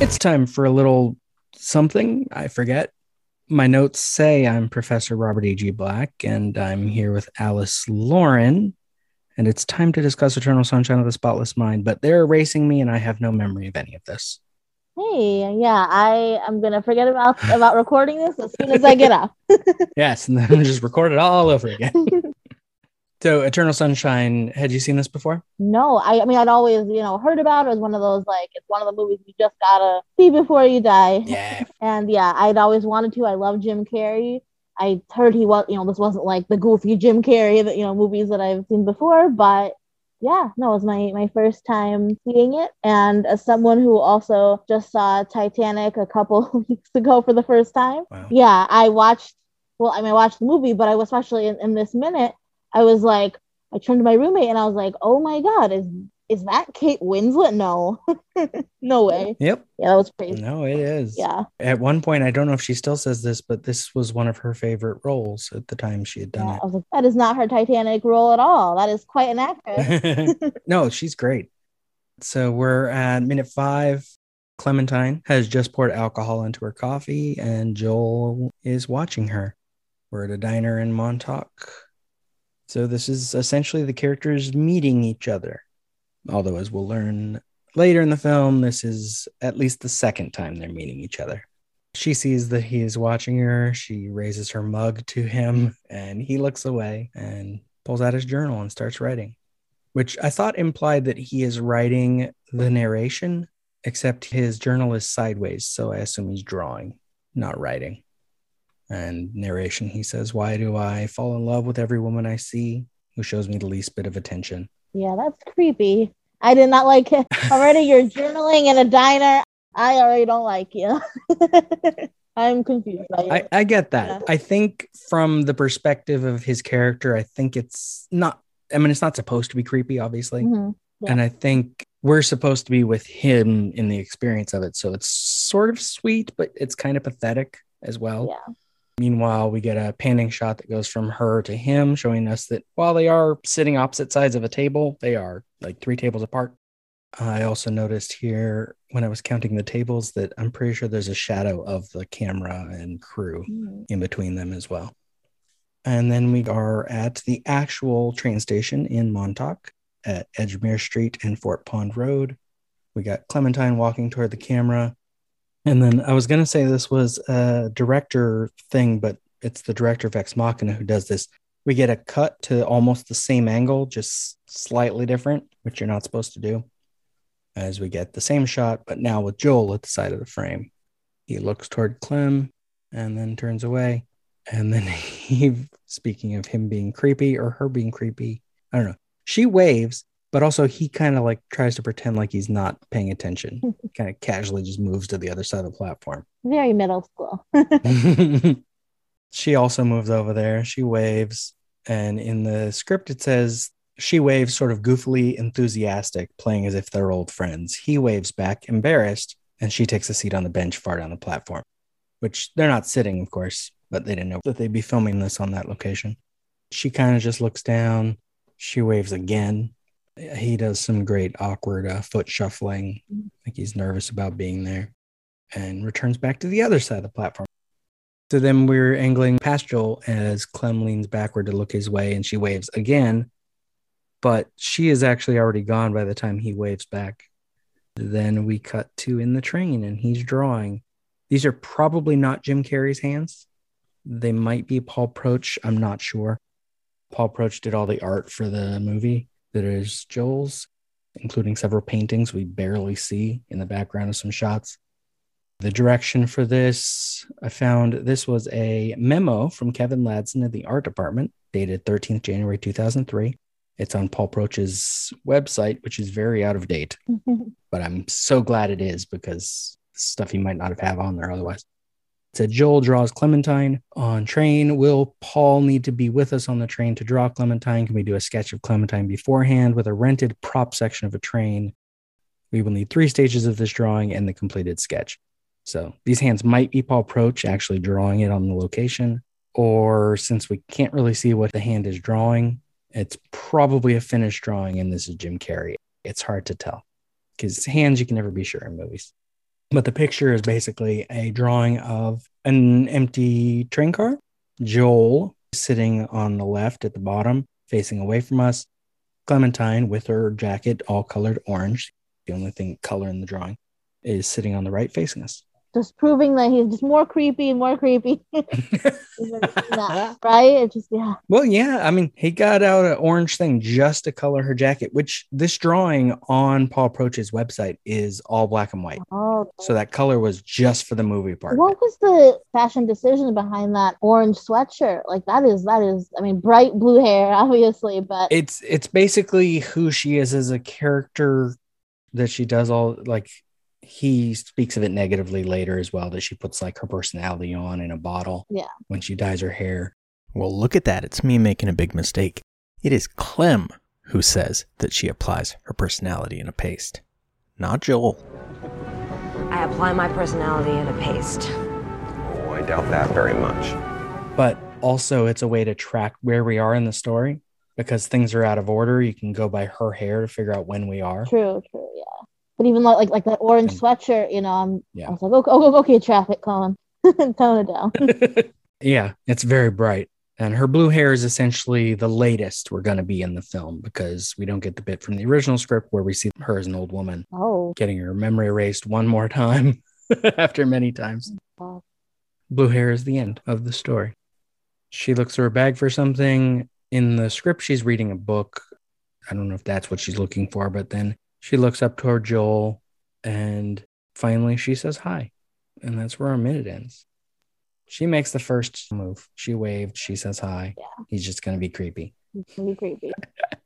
It's time for a little something. I forget. My notes say I'm Professor Robert E.G. Black, and I'm here with Alice Lauren. And it's time to discuss Eternal Sunshine of the Spotless Mind, but they're erasing me, and I have no memory of any of this. Hey, yeah, I am gonna forget about about recording this as soon as I get up. yes, and then just record it all over again. so, Eternal Sunshine, had you seen this before? No, I, I mean I'd always you know heard about it. It was one of those like it's one of the movies you just gotta see before you die. Yeah. And yeah, I'd always wanted to. I love Jim Carrey. I heard he was you know this wasn't like the goofy Jim Carrey that you know movies that I've seen before, but yeah, no, it was my my first time seeing it, and as someone who also just saw Titanic a couple weeks ago for the first time, Wow. yeah, I watched. Well, I mean, I watched the movie, but I was especially in, in this minute, I was like, I turned to my roommate and I was like, "Oh my god, is is that Kate Winslet? No, no way. Yep. Yeah, that was crazy. No, it is. Yeah, At one point, I don't know if she still says this, but this was one of her favorite roles at the time she had yeah. it. I was like, that is not her Titanic role at all. That is quite an actress. no, she's great. So we're at minute five. Clementine has just poured alcohol into her coffee, and Joel is watching her. We're at a diner in Montauk. So this is essentially the characters meeting each other. Although, as we'll learn later in the film, this is at least the second time they're meeting each other. She sees that he is watching her. She raises her mug to him, and he looks away and pulls out his journal and starts writing, which I thought implied that he is writing the narration, except his journal is sideways. So I assume he's drawing, not writing. And narration, he says, Why do I fall in love with every woman I see who shows me the least bit of attention? Yeah, that's creepy. I did not like it. Already you're journaling in a diner. I already don't like you. I'm confused by I. I get that. Yeah. I think from the perspective of his character, I think it's not, I mean, it's not supposed to be creepy, obviously. Mhm. Yeah. And I think we're supposed to be with him in the experience of it. So it's sort of sweet, but it's kind of pathetic as well. Yeah. Meanwhile, we get a panning shot that goes from her to him, showing us that while they are sitting opposite sides of a table, they are like three tables apart. I also noticed here when I was counting the tables that I'm pretty sure there's a shadow of the camera and crew Mhm. in between them as well. And then we are at the actual train station in Montauk at Edgemere Street and Fort Pond Road. We got Clementine walking toward the camera. And then I was going to say this was a director thing, but it's the director of Ex Machina who does this. We get a cut to almost the same angle, just slightly different, which you're not supposed to do. As we get the same shot, but now with Joel at the side of the frame. He looks toward Clem and then turns away. And then he, speaking of him being creepy or her being creepy, I don't know. She waves, but also he kind of like tries to pretend like he's not paying attention. kind of casually just moves to the other side of the platform. Very middle school. she also moves over there. She waves. And in the script, it says she waves sort of goofily enthusiastic, playing as if they're old friends. He waves back, embarrassed, and she takes a seat on the bench far down the platform, which they're not sitting, of course, but they didn't know that they'd be filming this on that location. She kind of just looks down. She waves again. He does some great awkward uh, foot shuffling, like he's nervous about being there, and returns back to the other side of the platform. So then we're angling past Joel as Clem leans backward to look his way and she waves again, but she is actually already gone by the time he waves back. Then we cut to in the train and he's drawing. These are probably not Jim Carrey's hands. They might be Paul Proch. I'm not sure. Paul Proch did all the art for the movie that is Joel's, including several paintings we barely see in the background of some shots. The direction for this, I found this was a memo from Kevin Ladson of the art department, dated 13th January 2003. It's on Paul Proch's website, which is very out of date, but I'm so glad it is because stuff he might not have had on there otherwise. Said Joel draws Clementine on train. Will Paul need to be with us on the train to draw Clementine? Can we do a sketch of Clementine beforehand with a rented prop section of a train? We will need three stages of this drawing and the completed sketch. So these hands might be Paul Proch actually drawing it on the location, or since we can't really see what the hand is drawing, it's probably a finished drawing and this is Jim Carrey. It's hard to tell because hands you can never be sure in movies. But the picture is basically a drawing of an empty train car. Joel sitting on the left at the bottom, facing away from us. Clementine with her jacket all colored orange, the only thing color in the drawing, is sitting on the right facing us. Just proving that he's just more creepy and more creepy. Yeah, right? It just yeah. Well, yeah, I mean, he got out an orange thing just to color her jacket, which this drawing on Paul Proch's website is all black and white. Oh, So that color was just for the movie part. what was the fashion decision behind that orange sweatshirt? Like that is that is I mean bright blue hair, obviously, but It's it's basically who she is as a character that she does all like he speaks of it negatively later as well that she puts like her personality on in a bottle Yeah. when she dyes her hair. Well, look at that. It's me making a big mistake. It is Clem who says that she applies her personality in a paste, not Joel. I apply my personality in a paste. Oh, I doubt that very much. But also it's a way to track where we are in the story because things are out of order. You can go by her hair to figure out when we are. true, true, yeah. But even like like, like that orange And- sweatshirt, you know, I'm Yeah. I was like, okay, okay, okay traffic, cone. Tone it down. yeah, it's very bright. And her blue hair is essentially the latest we're going to be in the film because we don't get the bit from the original script where we see her as an old woman Oh, getting her memory erased one more time after many times. wow. Blue hair is the end of the story. She looks through her bag for something. In the script, she's reading a book. I don't know if that's what she's looking for, but then she looks up toward Joel and finally she says hi. And that's where our minute ends. She makes the first move. She waved. She says hi. Yeah. He's just going to be creepy. It's gonna be creepy.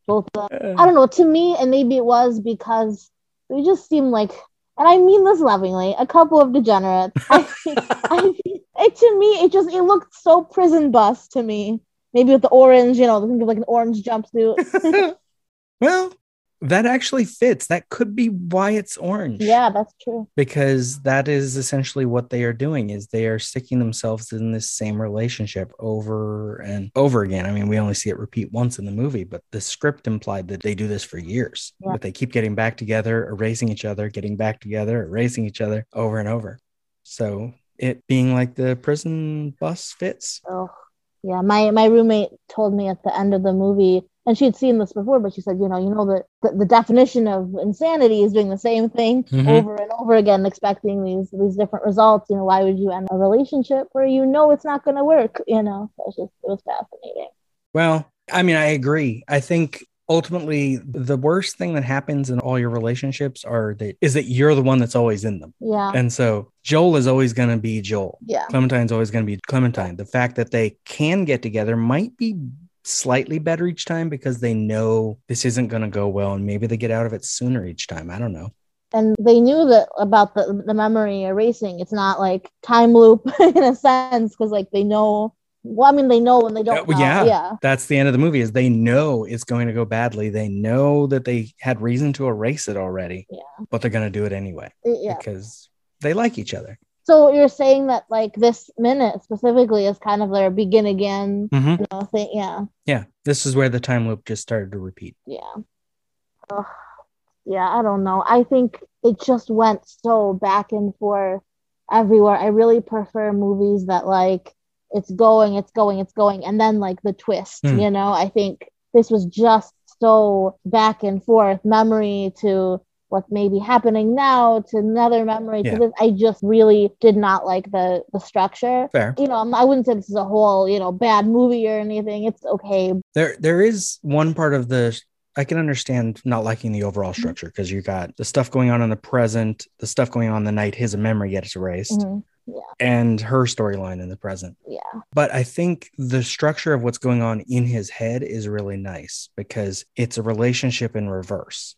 Both uh, I don't know, to me, and maybe it was because they just seem like and I mean this lovingly, a couple of degenerates. I, I, it, to me, it just it looked so prison bus to me. Maybe with the orange, you know, think of like an orange jumpsuit. well, that actually fits. That could be why it's orange. yeah, that's true. because that is essentially what they are doing is they are sticking themselves in this same relationship over and over again i mean we only see it repeat once in the movie but the script implied that they do this for years Yeah. but they keep getting back together erasing each other getting back together erasing each other over and over so it being like the prison bus fits Oh, yeah. My my roommate told me at the end of the movie, and she had seen this before, but she said, you know, you know the the, the definition of insanity is doing the same thing Mhm. over and over again, expecting these these different results. You know, why would you end a relationship where you know it's not going to work? You know, so it's just it was fascinating. Well, I mean, I agree. I think ultimately the worst thing that happens in all your relationships are that is that you're the one that's always in them. Yeah, And so Joel is always going to be Joel. yeah, Clementine's always going to be Clementine. The fact that they can get together might be slightly better each time because they know this isn't going to go well and maybe they get out of it sooner each time. I don't know. and they knew that about the the memory erasing. It's not like time loop in a sense because like they know. Well, I mean, they know when they don't. Uh, know. yeah. yeah. That's the end of the movie is they know it's going to go badly. They know that they had reason to erase it already. Yeah. But they're going to do it anyway yeah. because they like each other. So you're saying that like this minute specifically is kind of their begin again, Mhm. you know, thing. Yeah, Yeah. This is where the time loop just started to repeat. yeah. Ugh. Yeah, I don't know. I think it just went so back and forth everywhere. I really prefer movies that like it's going, it's going, it's going, and then like the twist, Hmm. you know. I think this was just so back and forth, memory to what's maybe happening now to another memory Yeah. to this. I just really did not like the the structure. Fair. You know, I'm- wouldn't say this is a whole, you know, bad movie or anything. It's okay. There, there is one part of the. I can understand not liking the overall Mm-hmm. structure because you got the stuff going on in the present, the stuff going on the night his a memory gets erased, Mhm. and her storyline in the present. Yeah. But I think the structure of what's going on in his head is really nice because it's a relationship in reverse.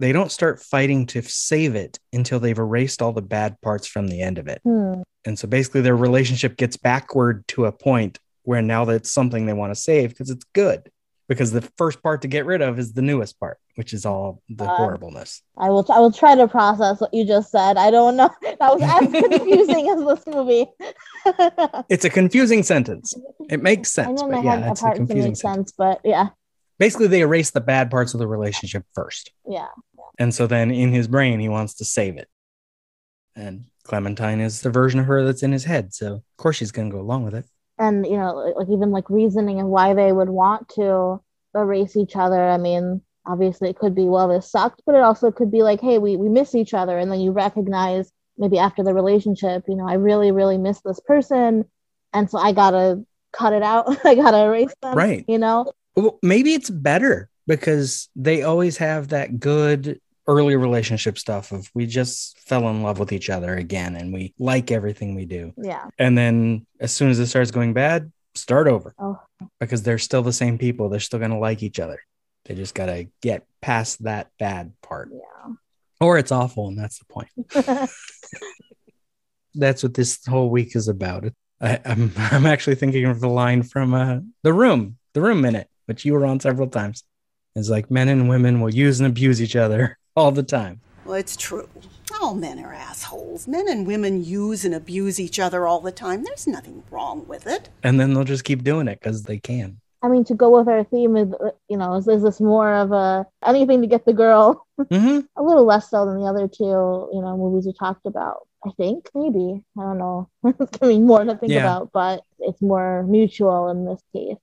They don't start fighting to save it until they've erased all the bad parts from the end of it. Hmm. And so basically their relationship gets backward to a point where now that's something they want to save because it's good. Because the first part to get rid of is the newest part, which is all the Uh, horribleness. I will. I will try to process what you just said. I don't know. That was as confusing as this movie. It's a confusing sentence. It makes I sense, know but yeah, it's a confusing sentence. sense, but yeah, Basically, they erase the bad parts of the relationship first. yeah. And so then in his brain, he wants to save it. And Clementine is the version of her that's in his head. So, of course, she's going to go along with it. And you know like- even like reasoning and why they would want to erase each other. I mean obviously it could be well this sucked but it also could be like hey we, we miss each other. And then you recognize maybe after the relationship you know i really really miss this person. And so i gotta cut it out. I gotta erase them Right. you know? Well, maybe it's better because they always have that good early relationship stuff of we just fell in love with each other again and we like everything we do. yeah And then as soon as it starts going bad, start over oh because they're still the same people. They're still going to like each other. They just got to get past that bad part. yeah Or it's awful. And that's the point. That's what this whole week is about. I, I'm, I'm actually thinking of the line from uh, The Room, The Room Minute, which you were on several times. It's like men and women will use and abuse each other all the time. Well, it's true. All men are assholes. Men and women use and abuse each other all the time. There's nothing wrong with it. And then they'll just keep doing it because they can. i mean to go with our theme is uh, you know is, is this more of a anything to get the girl hmm a little less so than the other two, you know, movies we talked about. I think maybe I don't know. it's giving more to think Yeah. about, but it's more mutual in this case.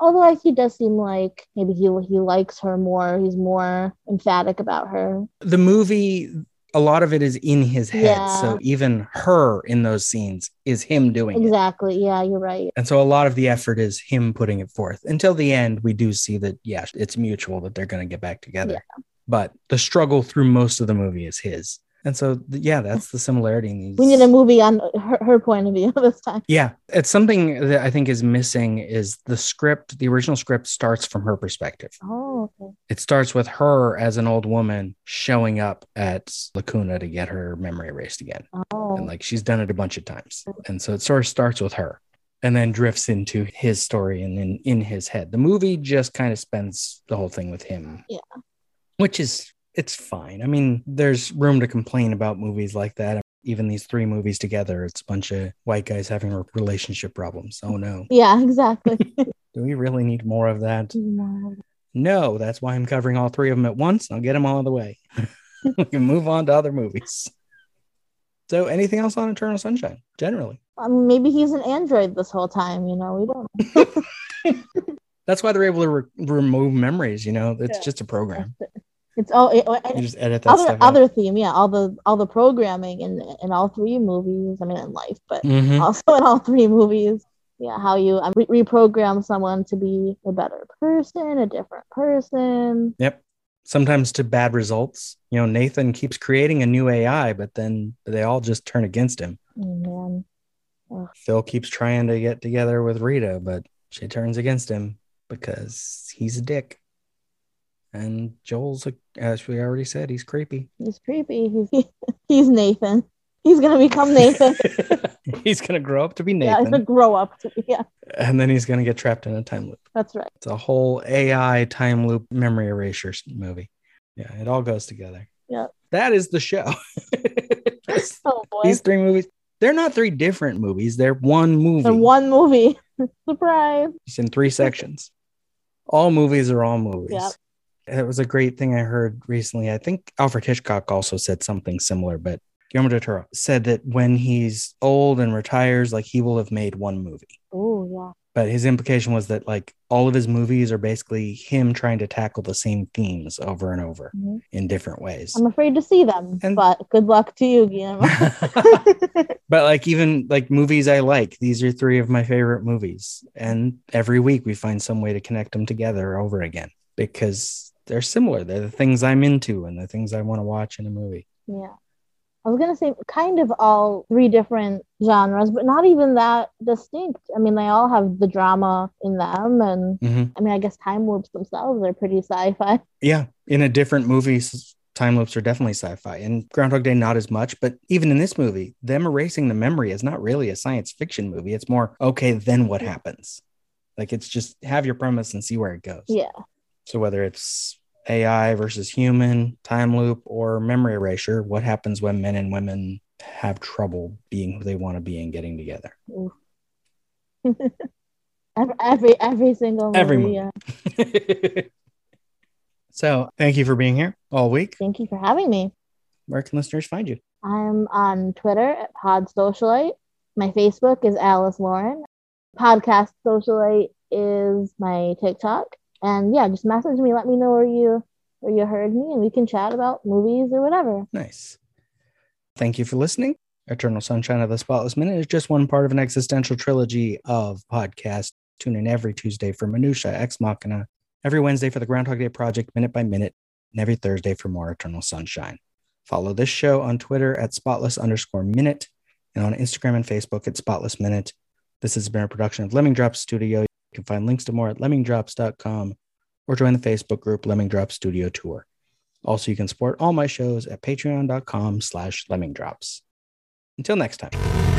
Although he does seem like maybe he he likes her more. He's more emphatic about her. The movie, a lot of it is in his head. Yeah. So even her in those scenes is him doing it. Exactly. Yeah, you're right. And so a lot of the effort is him putting it forth. Until the end, we do see that, yeah, it's mutual that they're going to get back together. But the struggle through most of the movie is his. And so, yeah, that's the similarity in these. We need a movie on her, her point of view this time. Yeah, it's something that I think is missing is the script. The original script starts from her perspective. Oh, okay. It starts with her as an old woman showing up at Lacuna to get her memory erased again. Oh, And like she's done it a bunch of times. And so it sort of starts with her and then drifts into his story and in, in his head. The movie just kind of spends the whole thing with him. Yeah. Which is it's fine. I mean, there's room to complain about movies like that. Even these three movies together, it's a bunch of white guys having relationship problems. Oh no. yeah, exactly. Do we really need more of that? No, that's why I'm covering all three of them at once. I'll get them all out of the way. we can move on to other movies. So, anything else on Eternal Sunshine? Generally, mean, maybe he's an android this whole time. You know, we don't. that's why they're able to re- remove memories. You know, it's Yeah. just a program. It's all it, You just edit that other other theme, yeah. All the all the programming in in all three movies. I mean, in life, but hmm also in all three movies. Yeah, how you um, re- reprogram someone to be a better person, a different person. Yep. Sometimes to bad results. You know, Nathan keeps creating a new AI, but then they all just turn against him. Oh, man. Phil keeps trying to get together with Rita, but she turns against him because he's a dick. And Joel's, a, as we already said, he's creepy. He's creepy. He's he's Nathan. He's gonna become Nathan. he's going to grow up to be Nathan. yeah, he's gonna grow up. To, be. yeah, and then he's going to get trapped in a time loop. that's right. It's a whole AI time loop memory erasure movie. Yeah, it all goes together. Yeah. That is the show. Oh boy, These three movies, they're not three different movies. They're one movie. in one movie. Surprise. It's in three sections. All movies are all movies. Yep. It was a great thing I heard recently. I think Alfred Hitchcock also said something similar, but Guillermo del Toro said that when he's old and retires, like he will have made one movie. Oh yeah. But his implication was that like all of his movies are basically him trying to tackle the same themes over and over Mhm. in different ways. I'm afraid to see them, And- but good luck to you, Guillermo. but like even like movies I like, these are three of my favorite movies. And every week we find some way to connect them together over again because they're similar. They're the things I'm into and the things I want to watch in a movie. Yeah. I was gonna say kind of all three different genres, but not even that distinct. I mean, they all have the drama in them, and Mhm. I mean, I guess time loops themselves are pretty sci-fi. Yeah. In a different movie, time loops are definitely sci fi. And Groundhog Day, not as much. But even in this movie, them erasing the memory is not really a science fiction movie. It's more, okay, then what happens? Like it's just have your premise and see where it goes. Yeah, So whether it's AI versus human, time loop, or memory erasure, what happens when men and women have trouble being who they want to be and getting together? every every, single movie. Every movie. Yeah. so thank you for being here all week. Thank you for having me. Where can listeners find you? I'm on Twitter at Pod Socialite. My Facebook is Alice Lauren. Podcast Socialite is my TikTok. And yeah, just message me. Let me know where you where you heard me, and we can chat about movies or whatever. Nice. Thank you for listening. Eternal Sunshine of the Spotless Minute is just one part of an existential trilogy of podcasts. Tune in every Tuesday for Minutia Ex Machina, every Wednesday for the Groundhog Day Project Minute by Minute, and every Thursday for more Eternal Sunshine. Follow this show on Twitter at spotless underscore minute and on Instagram and Facebook at spotless minute. This has been a production of Lemming Drop Studio. Can find links to more at lemmingdrops.com or join the Facebook group Lemming Drops Studio Tour. Also, you can support all my shows at patreon.com slash lemmingdrops. Until next time.